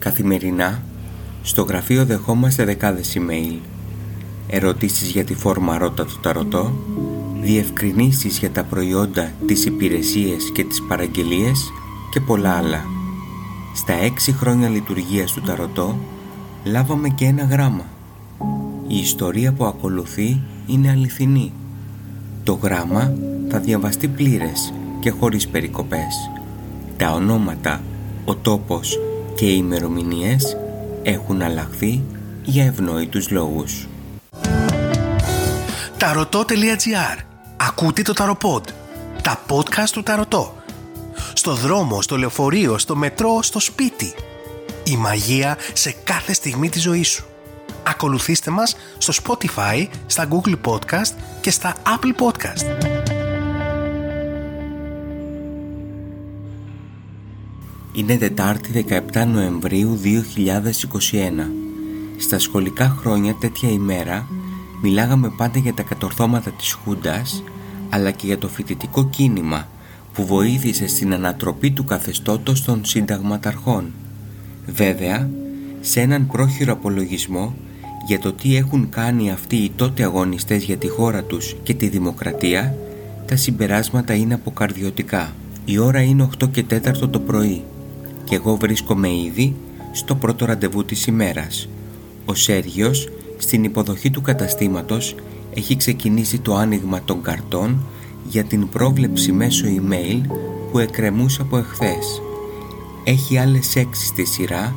Καθημερινά, στο γραφείο δεχόμαστε δεκάδες email. Ερωτήσεις για τη φόρμα ρότα του ταρωτό, διευκρινήσεις για τα προϊόντα, τις υπηρεσίες και τις παραγγελίες και πολλά άλλα. Στα έξι χρόνια λειτουργίας του ταρωτό, λάβαμε και ένα γράμμα. Η ιστορία που ακολουθεί είναι αληθινή. Το γράμμα θα διαβαστεί πλήρες και χωρίς περικοπές. Τα ονόματα, ο τόπος και οι ημερομηνίες έχουν αλλάχθει για ευνόητους λόγους. Ταρωτό.gr Ακούτε το Ταροπод. Τα podcast του Ταρωτό. Στο δρόμο, στο λεωφορείο, στο μετρό, στο σπίτι. Η μαγεία σε κάθε στιγμή της ζωής σου. Ακολουθήστε μας στο Spotify, στα Google Podcast και στα Apple Podcast. Είναι Τετάρτη 17 Νοεμβρίου 2021. Στα σχολικά χρόνια τέτοια ημέρα μιλάγαμε πάντα για τα κατορθώματα της Χούντας αλλά και για το φοιτητικό κίνημα που βοήθησε στην ανατροπή του καθεστώτος των συνταγματαρχών. Βέβαια, σε έναν πρόχειρο απολογισμό για το τι έχουν κάνει αυτοί οι τότε αγωνιστές για τη χώρα τους και τη δημοκρατία, τα συμπεράσματα είναι αποκαρδιωτικά. Η ώρα είναι 8 και 4 το πρωί και εγώ βρίσκομαι ήδη στο πρώτο ραντεβού της ημέρας. Ο Σέργιος στην υποδοχή του καταστήματος έχει ξεκινήσει το άνοιγμα των καρτών για την πρόβλεψη μέσω email που εκκρεμούσε από εχθές. Έχει άλλες έξι στη σειρά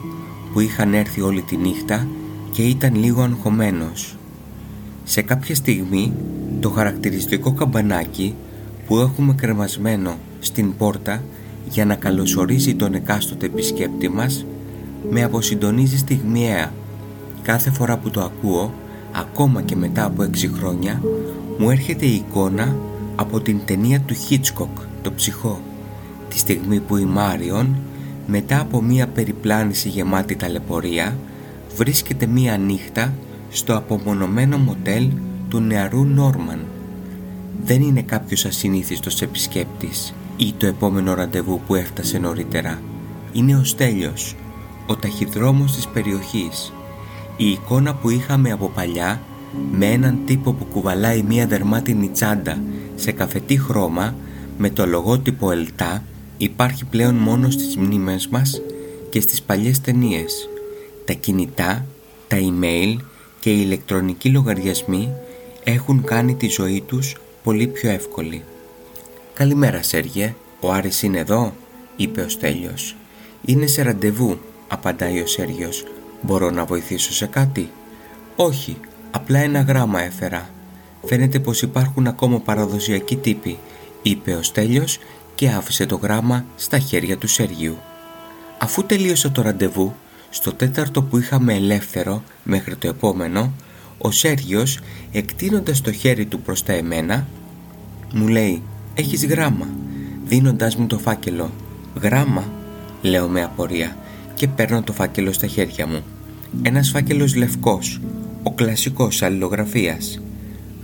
που είχαν έρθει όλη τη νύχτα και ήταν λίγο αγχωμένος. Σε κάποια στιγμή το χαρακτηριστικό καμπανάκι που έχουμε κρεμασμένο στην πόρτα για να καλωσορίζει τον εκάστοτε επισκέπτη μας με αποσυντονίζει στιγμιαία. Κάθε φορά που το ακούω, ακόμα και μετά από έξι χρόνια, μου έρχεται η εικόνα από την ταινία του Χίτσκοκ, το ψυχό, τη στιγμή που η Μάριον, μετά από μία περιπλάνηση γεμάτη ταλαιπωρία, βρίσκεται μία νύχτα στο απομονωμένο μοντέλ του νεαρού Νόρμαν. Δεν είναι κάποιος ασυνήθιστος επισκέπτης ή το επόμενο ραντεβού που έφτασε νωρίτερα. Είναι ο Στέλιος, ο ταχυδρόμος της περιοχής. Η εικόνα που είχαμε από παλιά με έναν τύπο που κουβαλάει μία δερμάτινη τσάντα σε καφετή χρώμα με το λογότυπο ΕΛΤΑ υπάρχει πλέον μόνο στις μνήμες μας και στις παλιές ταινίες. Τα κινητά, τα email και οι ηλεκτρονικοί λογαριασμοί έχουν κάνει τη ζωή τους πολύ πιο εύκολη. «Καλημέρα Σέργε, ο Άρης είναι εδώ» είπε ο Στέλιος. «Είναι σε ραντεβού» απαντάει ο Σέργιος. «Μπορώ να βοηθήσω σε κάτι» «Όχι, απλά ένα γράμμα έφερα» «Φαίνεται πως υπάρχουν ακόμα παραδοσιακοί τύποι» είπε ο Στέλιος και άφησε το γράμμα στα χέρια του Σέργιου. Αφού τελείωσε το ραντεβού, στο τέταρτο που είχαμε ελεύθερο μέχρι το επόμενο, ο Σέργιος, εκτείνοντας το χέρι του προς τα εμένα, μου λέει Έχεις γράμμα. Δίνοντάς μου το φάκελο. Γράμμα Λέω με απορία Και παίρνω το φάκελο στα χέρια μου. Ένας φάκελος λευκός Ο κλασικός αλληλογραφίας.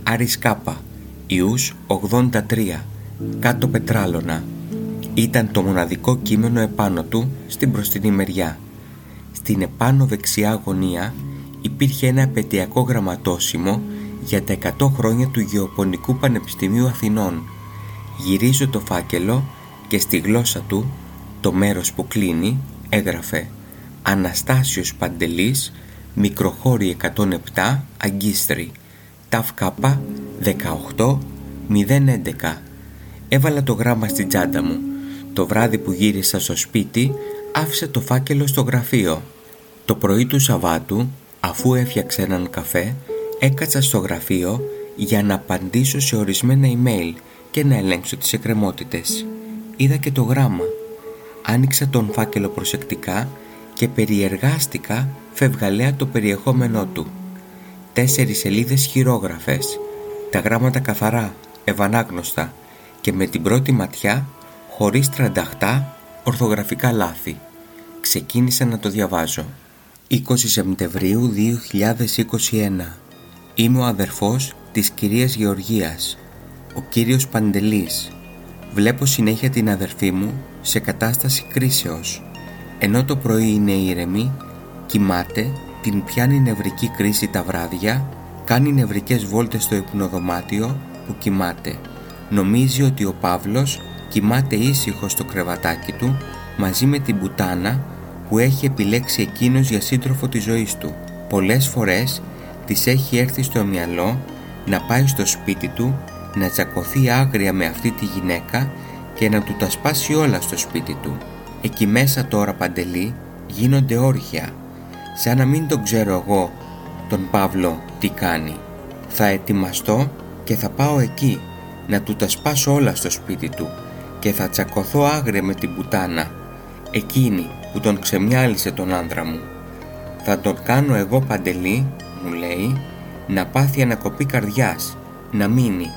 Άρης Κάπα Ιούς 83 Κάτω πετράλωνα. Ήταν το μοναδικό κείμενο επάνω του Στην μπροστινή μεριά. Στην επάνω δεξιά γωνία Υπήρχε ένα απαιτειακό γραμματόσημο για τα 100 χρόνια του Γεωπονικού Πανεπιστημίου Αθηνών Γυρίζω το φάκελο και στη γλώσσα του, το μέρος που κλείνει, έγραφε «Αναστάσιος Παντελής, μικροχώρη 107, Αγκίστρη, ΤΑΦ ΚΑΠΑ 18 011». Έβαλα το γράμμα στην τσάντα μου. Το βράδυ που γύρισα στο σπίτι, άφησα το φάκελο στο γραφείο. Το πρωί του Σαββάτου, αφού έφτιαξε έναν καφέ, έκατσα στο γραφείο για να απαντήσω σε ορισμένα email και να ελέγξω τις εκκρεμότητες. Είδα και το γράμμα. Άνοιξα τον φάκελο προσεκτικά και περιεργάστηκα φευγαλέα το περιεχόμενό του. Τέσσερις σελίδες χειρόγραφες, τα γράμματα καθαρά, ευανάγνωστα και με την πρώτη ματιά χωρίς τρανταχτά ορθογραφικά λάθη. Ξεκίνησα να το διαβάζω. 20 Σεπτεμβρίου 2021 Είμαι ο αδερφός της κυρίας Γεωργίας ο κύριος Παντελής. Βλέπω συνέχεια την αδερφή μου σε κατάσταση κρίσεως. Ενώ το πρωί είναι ήρεμη, κοιμάται, την πιάνει νευρική κρίση τα βράδια, κάνει νευρικές βόλτες στο υπνοδωμάτιο που κοιμάται. Νομίζει ότι ο Παύλος κοιμάται ήσυχο στο κρεβατάκι του μαζί με την πουτάνα που έχει επιλέξει εκείνος για σύντροφο της ζωής του. Πολλές φορές της έχει έρθει στο μυαλό να πάει στο σπίτι του να τσακωθεί άγρια με αυτή τη γυναίκα και να του τα σπάσει όλα στο σπίτι του. Εκεί μέσα τώρα παντελή γίνονται όρχια σαν να μην τον ξέρω εγώ τον Παύλο τι κάνει. Θα ετοιμαστώ και θα πάω εκεί να του τα σπάσω όλα στο σπίτι του και θα τσακωθώ άγρια με την πουτάνα εκείνη που τον ξεμιάλισε τον άντρα μου. Θα τον κάνω εγώ παντελή, μου λέει, να πάθει ανακοπή καρδιάς, να μείνει.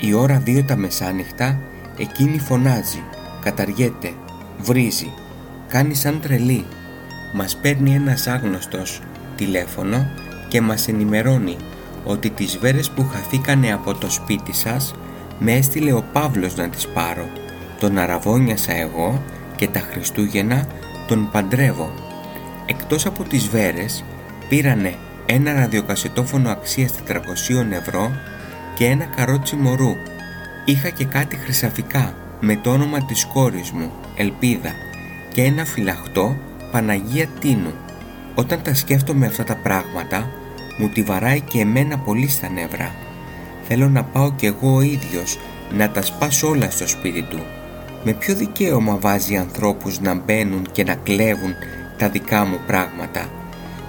Η ώρα δύο τα μεσάνυχτα εκείνη φωνάζει, καταργέται, βρίζει, κάνει σαν τρελή. Μας παίρνει ένας άγνωστος τηλέφωνο και μας ενημερώνει ότι τις βέρες που χαθήκανε από το σπίτι σας με έστειλε ο Παύλος να τις πάρω. Τον αραβόνιασα εγώ και τα Χριστούγεννα τον παντρεύω. Εκτός από τις βέρες πήρανε ένα ραδιοκασετόφωνο αξίας 400 ευρώ και ένα καρότσι μωρού. Είχα και κάτι χρυσαφικά με το όνομα της κόρης μου, Ελπίδα, και ένα φυλαχτό Παναγία Τίνου. Όταν τα σκέφτομαι αυτά τα πράγματα, μου τη βαράει και εμένα πολύ στα νεύρα. Θέλω να πάω κι εγώ ο ίδιος να τα σπάσω όλα στο σπίτι του. Με ποιο δικαίωμα βάζει ανθρώπους να μπαίνουν και να κλέβουν τα δικά μου πράγματα;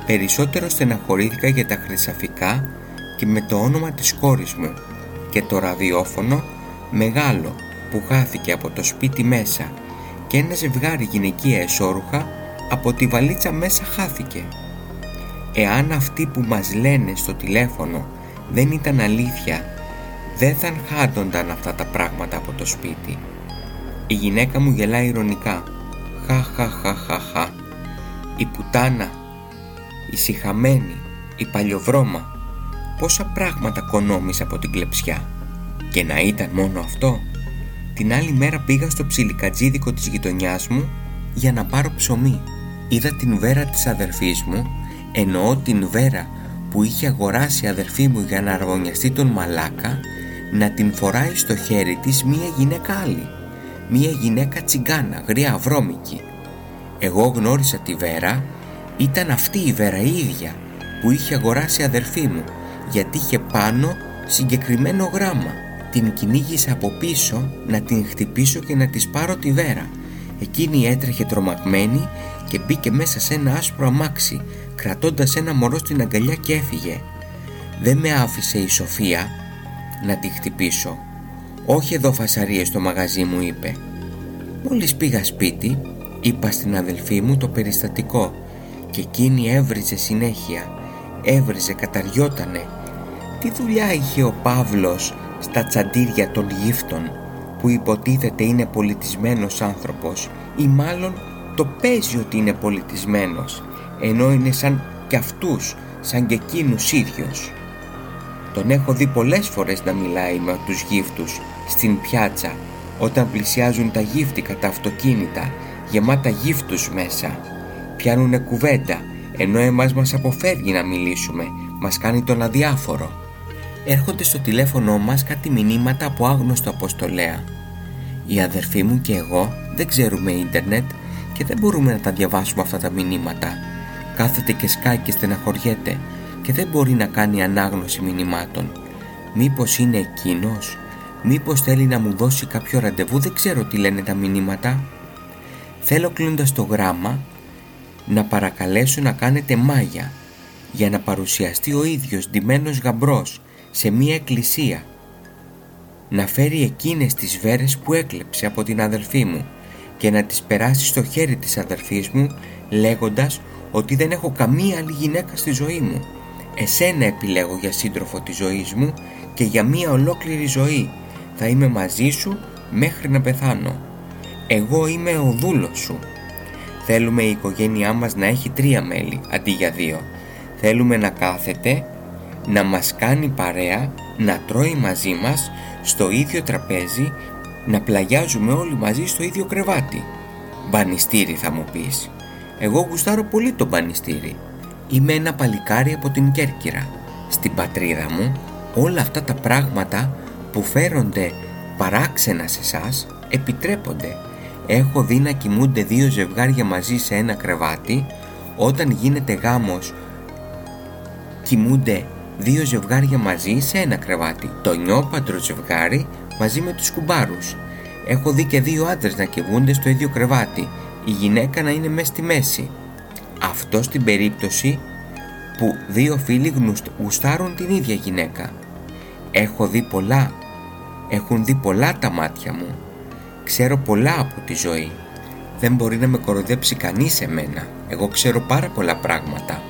Περισσότερο στεναχωρήθηκα για τα χρυσαφικά και με το όνομα της κόρης μου και το ραδιόφωνο μεγάλο που χάθηκε από το σπίτι μέσα και ένα ζευγάρι γυναικεία εσώρουχα από τη βαλίτσα μέσα χάθηκε. Εάν αυτοί που μας λένε στο τηλέφωνο δεν ήταν αλήθεια, δεν θα χάντονταν αυτά τα πράγματα από το σπίτι. Η γυναίκα μου γελάει ηρωνικά. Χα χα χα χα χα. Η πουτάνα, η συχαμένη, η παλιοβρώμα. Πόσα πράγματα κονόμησε από την κλεψιά. Και να ήταν μόνο αυτό. Την άλλη μέρα πήγα στο ψιλικατζίδικο της γειτονιάς μου για να πάρω ψωμί. Είδα την βέρα της αδερφής μου, εννοώ την βέρα που είχε αγοράσει η αδερφή μου για να αργωνιαστεί τον μαλάκα, να την φοράει στο χέρι της μία γυναίκα άλλη μία γυναίκα τσιγκάνα, γριά βρώμικη. Εγώ γνώρισα τη Βέρα, ήταν αυτή η Βέρα η ίδια που είχε αγοράσει η αδερφή μου γιατί είχε πάνω συγκεκριμένο γράμμα. Την κυνήγησα από πίσω να την χτυπήσω και να της πάρω τη Βέρα. Εκείνη έτρεχε τρομαγμένη και μπήκε μέσα σε ένα άσπρο αμάξι κρατώντας ένα μωρό στην αγκαλιά και έφυγε. Δεν με άφησε η Σοφία να τη χτυπήσω «Όχι εδώ φασαρίες στο μαγαζί» μου είπε. Μόλις πήγα σπίτι, είπα στην αδελφή μου το περιστατικό και εκείνη έβριζε συνέχεια. Έβριζε, καταριότανε. Τι δουλειά είχε ο Παύλος στα τσαντήρια των γύφτων που υποτίθεται είναι πολιτισμένος άνθρωπος ή μάλλον το παίζει ότι είναι πολιτισμένος ενώ είναι σαν κι αυτούς, σαν και εκείνους ίδιος. Τον έχω δει πολλές φορές να μιλάει με τους γύφτους στην πιάτσα όταν πλησιάζουν τα γύφτικα τα αυτοκίνητα γεμάτα γύφτους μέσα. Πιάνουνε κουβέντα ενώ εμάς μας αποφεύγει να μιλήσουμε, μας κάνει τον αδιάφορο. Έρχονται στο τηλέφωνο μας κάτι μηνύματα από άγνωστο αποστολέα. Η αδερφή μου και εγώ δεν ξέρουμε ίντερνετ και δεν μπορούμε να τα διαβάσουμε αυτά τα μηνύματα. Κάθεται και σκάει και στεναχωριέται και δεν μπορεί να κάνει ανάγνωση μηνυμάτων. Μήπως είναι εκείνος; Μήπως θέλει να μου δώσει κάποιο ραντεβού, δεν ξέρω τι λένε τα μηνύματα. Θέλω κλείνοντας το γράμμα να παρακαλέσω να κάνετε μάγια για να παρουσιαστεί ο ίδιος ντυμένος γαμπρός σε μία εκκλησία να φέρει εκείνες τις βέρες που έκλεψε από την αδελφή μου και να τις περάσει στο χέρι της αδελφής μου λέγοντας ότι δεν έχω καμία άλλη γυναίκα στη ζωή μου. Εσένα επιλέγω για σύντροφο της ζωής μου και για μία ολόκληρη ζωή θα είμαι μαζί σου μέχρι να πεθάνω. Εγώ είμαι ο δούλος σου. Θέλουμε η οικογένειά μας να έχει τρία μέλη αντί για δύο. Θέλουμε να κάθεται, να μας κάνει παρέα, να τρώει μαζί μας στο ίδιο τραπέζι, να πλαγιάζουμε όλοι μαζί στο ίδιο κρεβάτι. Μπανιστήρι θα μου πεις. Εγώ γουστάρω πολύ το μπανιστήρι. Είμαι ένα παλικάρι από την Κέρκυρα. Στην πατρίδα μου όλα αυτά τα πράγματα που φέρονται παράξενα σε εσάς επιτρέπονται. Έχω δει να κοιμούνται δύο ζευγάρια μαζί σε ένα κρεβάτι όταν γίνεται γάμος κοιμούνται δύο ζευγάρια μαζί σε ένα κρεβάτι. Το νιόπαντρο ζευγάρι μαζί με τους κουμπάρους. Έχω δει και δύο άντρες να κοιμούνται στο ίδιο κρεβάτι. Η γυναίκα να είναι μέσα στη μέση. Αυτό στην περίπτωση που δύο φίλοι γουστάρουν την ίδια γυναίκα. Έχω δει πολλά. Έχουν δει πολλά τα μάτια μου. Ξέρω πολλά από τη ζωή. Δεν μπορεί να με κοροδέψει κανείς εμένα. Εγώ ξέρω πάρα πολλά πράγματα.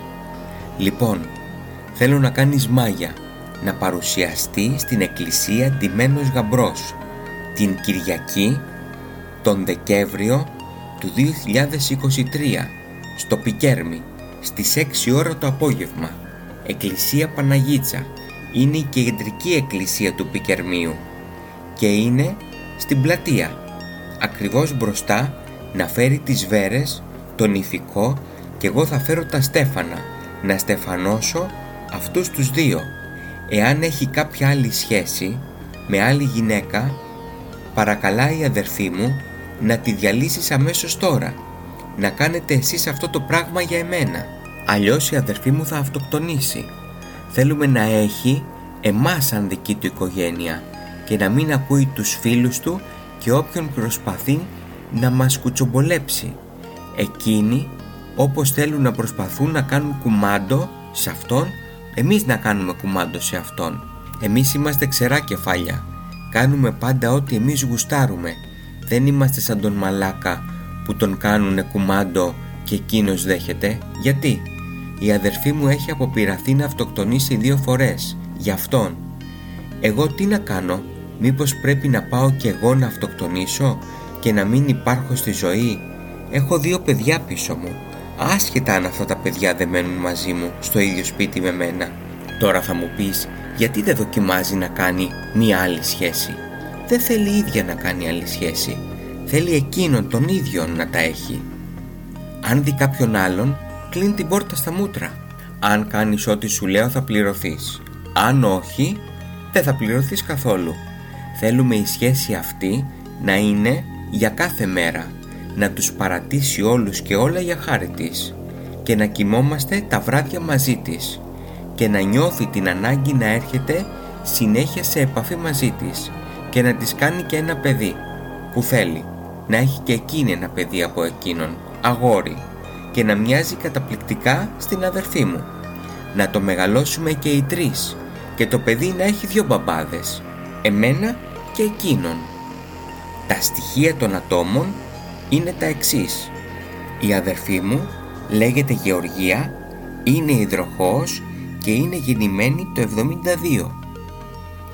Λοιπόν, θέλω να κάνεις μάγια. Να παρουσιαστεί στην εκκλησία ντυμένος γαμπρός. Την Κυριακή, τον Δεκέμβριο του 2023, στο Πικέρμι, στις 6 ώρα το απόγευμα. Εκκλησία Παναγίτσα. Είναι η κεντρική εκκλησία του Πικερμίου και είναι στην πλατεία. Ακριβώς μπροστά να φέρει τις βέρες, τον ηθικό και εγώ θα φέρω τα στέφανα να στεφανώσω αυτούς τους δύο. Εάν έχει κάποια άλλη σχέση με άλλη γυναίκα, παρακαλάει η αδερφή μου να τη διαλύσεις αμέσως τώρα. Να κάνετε εσείς αυτό το πράγμα για εμένα. Αλλιώς η αδερφή μου θα αυτοκτονήσει. Θέλουμε να έχει εμάς σαν δική του οικογένεια και να μην ακούει τους φίλους του και όποιον προσπαθεί να μας κουτσομπολέψει. Εκείνοι όπως θέλουν να προσπαθούν να κάνουν κουμάντο σε αυτόν, εμείς να κάνουμε κουμάντο σε αυτόν. Εμείς είμαστε ξερά κεφάλια. Κάνουμε πάντα ό,τι εμείς γουστάρουμε. Δεν είμαστε σαν τον μαλάκα που τον κάνουνε κουμάντο και εκείνος δέχεται. Γιατί; Η αδερφή μου έχει αποπειραθεί να αυτοκτονήσει δύο φορές. Γι' αυτόν. Εγώ τι να κάνω, μήπως πρέπει να πάω κι εγώ να αυτοκτονήσω και να μην υπάρχω στη ζωή; Έχω δύο παιδιά πίσω μου. Άσχετα αν αυτά τα παιδιά δεν μένουν μαζί μου στο ίδιο σπίτι με μένα. Τώρα θα μου πεις γιατί δεν δοκιμάζει να κάνει μία άλλη σχέση; Δεν θέλει η ίδια να κάνει άλλη σχέση. Θέλει εκείνον τον ίδιο να τα έχει. Αν δει κάποιον άλλον, κλείνει την πόρτα στα μούτρα. Αν κάνεις ό,τι σου λέω θα πληρωθείς. Αν όχι, δεν θα πληρωθείς καθόλου. Θέλουμε η σχέση αυτή να είναι για κάθε μέρα, να τους παρατήσει όλους και όλα για χάρη της και να κοιμόμαστε τα βράδια μαζί της και να νιώθει την ανάγκη να έρχεται συνέχεια σε επαφή μαζί της και να της κάνει και ένα παιδί που θέλει να έχει και εκείνη ένα παιδί από εκείνον, αγόρι και να μοιάζει καταπληκτικά στην αδερφή μου. Να το μεγαλώσουμε και οι τρεις και το παιδί να έχει δυο μπαμπάδες, εμένα και εκείνον. Τα στοιχεία των ατόμων είναι τα εξής. Η αδερφή μου λέγεται Γεωργία, είναι υδροχός και είναι γεννημένη το 72.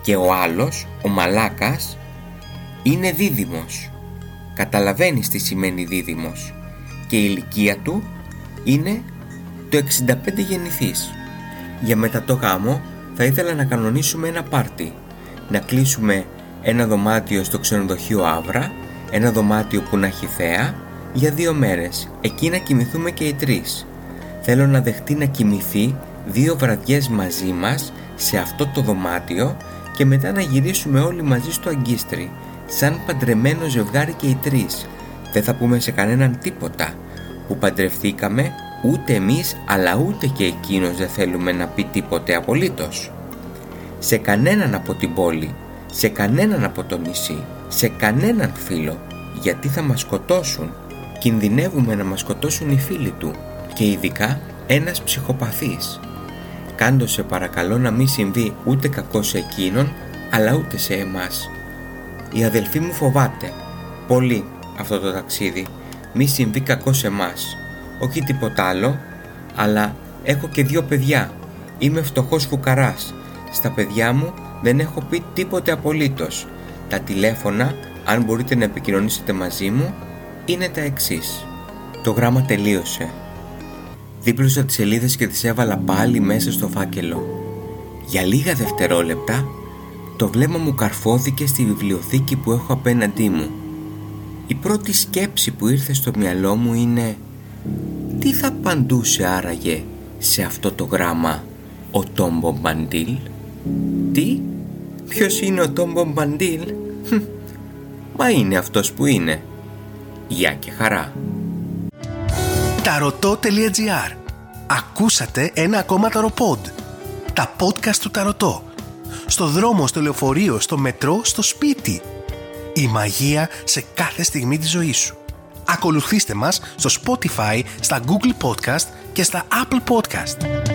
Και ο άλλος, ο Μαλάκας, είναι δίδυμος. Καταλαβαίνεις τι σημαίνει δίδυμος. Και η ηλικία του είναι το 65 γεννηθής. Για μετά το γάμο θα ήθελα να κανονίσουμε ένα πάρτι. Να κλείσουμε ένα δωμάτιο στο ξενοδοχείο Άβρα, ένα δωμάτιο που να έχει θέα, για δύο μέρες. Εκεί να κοιμηθούμε και οι τρεις. Θέλω να δεχτεί να κοιμηθεί δύο βραδιές μαζί μας σε αυτό το δωμάτιο και μετά να γυρίσουμε όλοι μαζί στο αγκίστρι, σαν παντρεμένο ζευγάρι και οι τρεις. Δεν θα πούμε σε κανέναν τίποτα που παντρευτήκαμε ούτε εμείς αλλά ούτε και εκείνος δεν θέλουμε να πει τίποτε απολύτως. Σε κανέναν από την πόλη σε κανέναν από το νησί, σε κανέναν φίλο, γιατί θα μας σκοτώσουν. Κινδυνεύουμε να μας σκοτώσουν οι φίλοι του και ειδικά ένας ψυχοπαθής. Κάντος σε παρακαλώ να μην συμβεί ούτε κακό σε εκείνον, αλλά ούτε σε εμάς. Η αδελφή μου φοβάται, πολύ, αυτό το ταξίδι, μη συμβεί κακό σε εμάς. Όχι τίποτα άλλο, αλλά έχω και δύο παιδιά. Είμαι φτωχός φουκαράς. Στα παιδιά μου δεν έχω πει τίποτε απολύτως. Τα τηλέφωνα, αν μπορείτε να επικοινωνήσετε μαζί μου, είναι τα εξής. Το γράμμα τελείωσε. Δίπλωσα τις σελίδες και τις έβαλα πάλι μέσα στο φάκελο. Για λίγα δευτερόλεπτα, το βλέμμα μου καρφώθηκε στη βιβλιοθήκη που έχω απέναντί μου. Η πρώτη σκέψη που ήρθε στο μυαλό μου είναι τι θα απαντούσε άραγε σε αυτό το γράμμα ο Τόμπο Μπαντήλ; Τι, ποιος είναι ο Τόμπο Μπαντήλ; Μα είναι αυτός που είναι. Γεια και χαρά. Ταρωτό.gr Ακούσατε ένα ακόμα ταροπόντ. Τα podcast του Ταρωτό. Στο δρόμο, στο λεωφορείο, στο μετρό, στο σπίτι. Η μαγεία σε κάθε στιγμή της ζωής σου. Ακολουθήστε μας στο Spotify, στα Google Podcast και στα Apple Podcast.